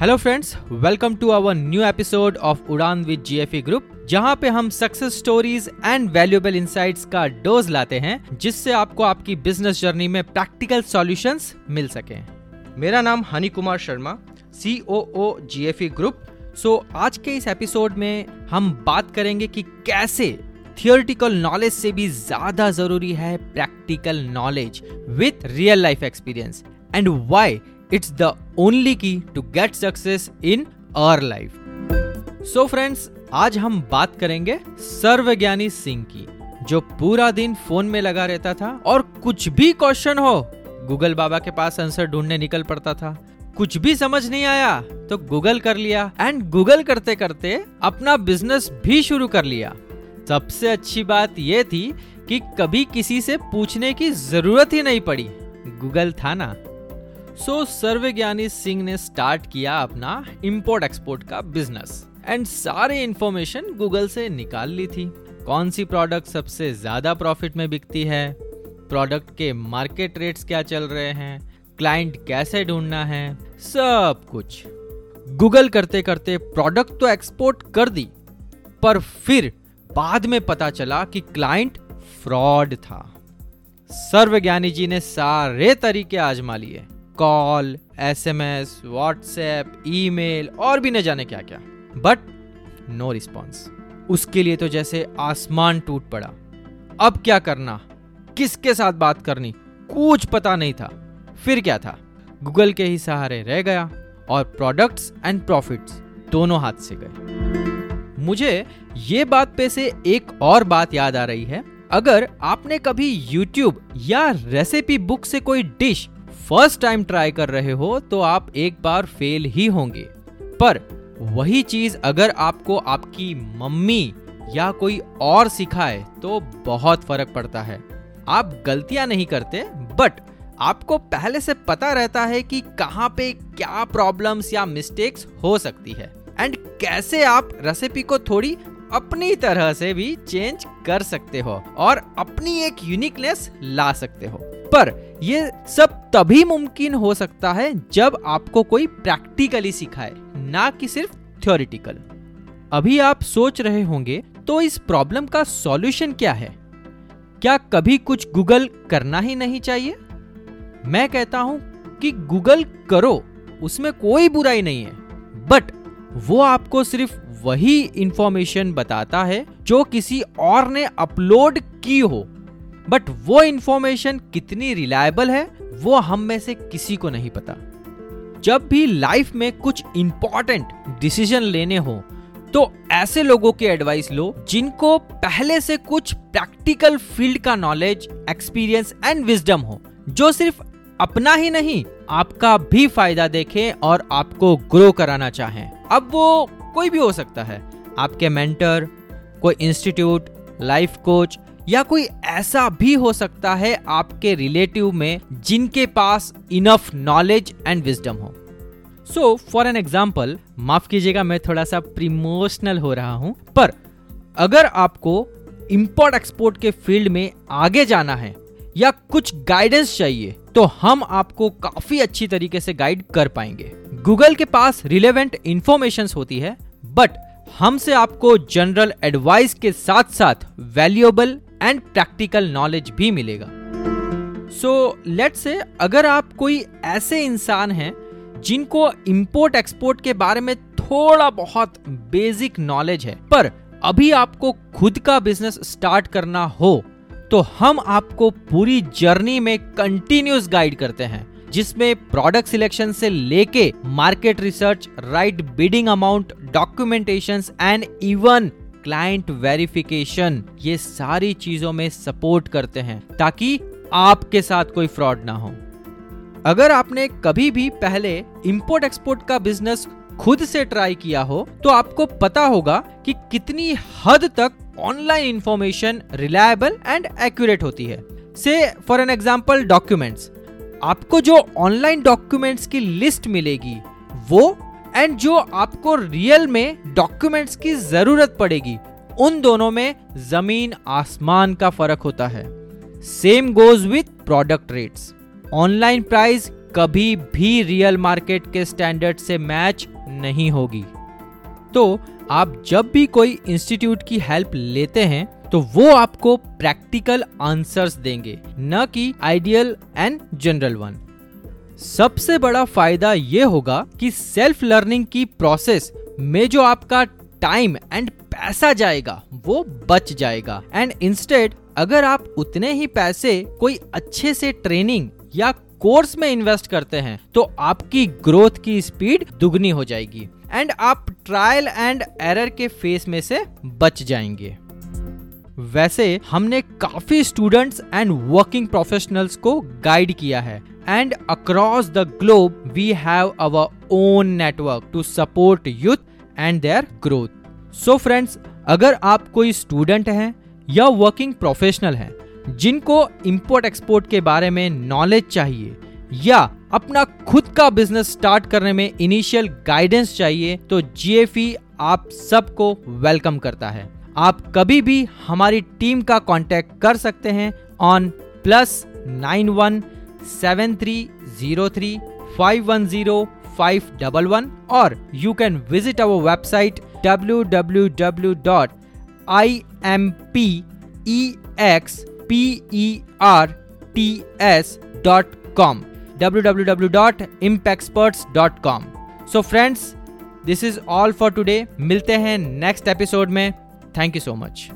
Hello friends welcome to our new episode of Udaan with GFE group जहाँ पे हम success stories and valuable insights का dose लाते हैं, जिससे आपको आपकी बिज़नेस जर्नी में प्रैक्टिकल सॉल्यूशंस मिल सके। मेरा नाम Honey Kumar Sharma C O O G F E group so आज के इस एपिसोड में हम बात करेंगे कि कैसे थियोरिटिकल नॉलेज से भी ज़्यादा ज़रूरी है practical knowledge with real life experience and why it's the only key to get success in our life so friends आज हम बात करेंगे सर्वज्ञानी सिंह की, जो पूरा दिन फ़ोन में लगा रहता था और कुछ भी क्वेश्चन हो गूगल बाबा के पास आंसर ढूँढने निकल पड़ता था। कुछ भी समझ नहीं आया तो गूगल कर लिया एंड गूगल करते करते अपना बिज़नेस भी शुरू कर लिया। सबसे अच्छी बात यह थी कि कभी किसी से पूछने की ज़रूरत ही नहीं पड़ी। गूगल था ना। सो सर्वज्ञानी सिंह ने स्टार्ट किया अपना इम्पोर्ट एक्सपोर्ट का बिज़नेस एंड सारे इंफॉर्मेशन गूगल से निकाल ली थी. कौन सी प्रोडक्ट सबसे ज़्यादा प्रॉफिट में बिकती है? प्रोडक्ट के मार्केट रेट्स क्या चल रहे हैं? क्लाइंट कैसे ढूंढना है? सब कुछ. गूगल करते करते प्रोडक्ट तो एक्सपोर्ट कर दी. पर फिर बाद में पता चला कि क्लाइंट फ्रॉड था. सर्वज्ञानी जी ने सारे तरीके आजमा लिए. Call S M S WhatsApp, email और भी न जाने क्या क्या बट, नो रिस्पॉन्स उसके लिए तो जैसे आसमान टूट पड़ा। अब क्या करना? किसके साथ बात करनी? कुछ पता नहीं था। फिर क्या था? गूगल के ही सहारे रह गया और प्रोडक्ट्स एंड प्रॉफिट्स दोनों हाथ से गए। मुझे ये बात पे से एक और बात याद आ रही है। अगर आपने कभी YouTube या रेसिपी बुक से कोई डिश फ़र्स्ट टाइम ट्राई कर रहे हो तो आप एक बार फेल ही होंगे। पर वही चीज़ अगर आपको आपकी मम्मी या कोई और सिखाए तो बहुत फ़र्क पड़ता है। आप गलतियाँ नहीं करते बट आपको पहले से पता रहता है कि कहाँ पे क्या प्रॉब्लम्स या मिस्टेक्स हो सकती है। एंड कैसे आप रेसिपी को थोड़ी अपनी तरह से भी चेंज कर सकते हो और अपनी एक यूनिकनेस ला सकते हो। पर ये सब तभी मुमकिन हो सकता है जब आपको कोई प्रैक्टिकली सिखाए, ना कि सिर्फ़ थ्योरिटिकल अभी आप सोच रहे होंगे तो इस प्रॉब्लम का सॉल्यूशन क्या है? क्या कभी कुछ गूगल करना ही नहीं चाहिए? मैं कहता हूँ कि गूगल करो, उसमें कोई बुराई नहीं है। बट वो आपको सिर्फ़ वही इंफॉर्मेशन बताता है जो किसी और ने अपलोड की हो। बट वो इंफॉर्मेशन कितनी रिलायबल है, वो हम में से किसी को नहीं पता। जब भी लाइफ में कुछ इंपॉर्टेंट डिसीज़न लेने हो तो ऐसे लोगों की एडवाइस लो, जिनको पहले से कुछ प्रैक्टिकल फ़ील्ड का नॉलेज एक्सपीरियंस एंड विजडम हो, जो सिर्फ़ अपना ही नहीं, आपका भी फ़ायदा देखें और आपको ग्रो कराना चाहें। अब वो कोई भी हो सकता है। आपके मेंटर कोई इंस्टीट्यूट लाइफ कोच या कोई ऐसा भी हो सकता है आपके रिलेटिव में जिनके पास इनफ नॉलेज एंड विजडम हो। सो फॉर एन एग्ज़ाम्पल माफ़ कीजिएगा, मैं थोड़ा सा प्रिमोशनल हो रहा हूँ, पर अगर आपको इंपोर्ट एक्सपोर्ट के फ़ील्ड में आगे जाना है या कुछ गाइडेंस चाहिए तो हम आपको काफ़ी अच्छी तरीके से गाइड कर पाएँगे। गूगल के पास रिलेवेंट इंफॉर्मेशन होती है बट हमसे आपको जनरल एडवाइस के साथ साथ वैल्यूएबल एंड प्रैक्टिकल नॉलेज भी मिलेगा। सो लेट से अगर आप कोई ऐसे इंसान हैं, जिनको इंपोर्ट एक्सपोर्ट के बारे में थोड़ा बहुत बेसिक नॉलेज है, पर अभी आपको खुद का बिज़नेस स्टार्ट करना हो तो हम आपको पूरी जर्नी में कंटिन्यूस गाइड करते हैं, जिसमें प्रोडक्ट सिलेक्शन से लेके market research right bidding amount documentation and even client verification ये सारी चीज़ों में सपोर्ट करते हैं, ताकि आपके साथ कोई फ्रॉड ना हो। अगर आपने कभी भी पहले इंपोर्ट एक्सपोर्ट का बिज़नेस खुद से ट्राई किया हो तो आपको पता होगा कि कितनी हद तक online information reliable and accurate होती है। से फॉर एन एग्ज़ाम्पल डॉक्यूमेंट्स आपको जो ऑनलाइन डॉक्यूमेंट्स की लिस्ट मिलेगी, वो एंड जो आपको रियल में डॉक्यूमेंट्स की ज़रूरत पड़ेगी, उन दोनों में ज़मीन आसमान का फ़र्क होता है। Same goes with product rates online price कभी भी रियल मार्केट के स्टैंडर्ड से मैच नहीं होगी। तो आप जब भी कोई इंस्टीट्यूट की हेल्प लेते हैं तो वो आपको प्रैक्टिकल आंसर्स देंगे, न कि आइडियल एंड जनरल वन सबसे बड़ा फ़ायदा ये होगा कि सेल्फ लर्निंग की प्रोसेस में जो आपका टाइम एंड पैसा जाएगा, वो बच जाएगा। एंड इंस्टेड अगर आप उतने ही पैसे कोई अच्छे से ट्रेनिंग या कोर्स में इन्वेस्ट करते हैं तो आपकी ग्रोथ की स्पीड दुगनी हो जाएगी। एंड आप ट्रायल एंड एरर के फेस में से बच जाएँगे। वैसे, हमने काफ़ी स्टूडेंट्स एंड वर्किंग प्रोफेशनल्स को गाइड किया है। And across the globe we have our own network to support youth and their growth so friends अगर आप कोई स्टूडेंट हैं या वर्किंग प्रोफेशनल हैं, जिनको इंपोर्ट एक्सपोर्ट के बारे में नॉलेज चाहिए या अपना खुद का बिज़नेस स्टार्ट करने में इनिशियल गाइडेंस चाहिए तो जीएफई e आप सबको वेलकम करता है। आप कभी भी हमारी टीम का कांटेक्ट कर सकते हैं on plus nine one seven three zero three five one zero five double one और you can visit our website W W W dot I M P E X P E R T S dot com W W W dot impexperts dot com so friends this is all for today मिलते हैं next episode में. Thank you so much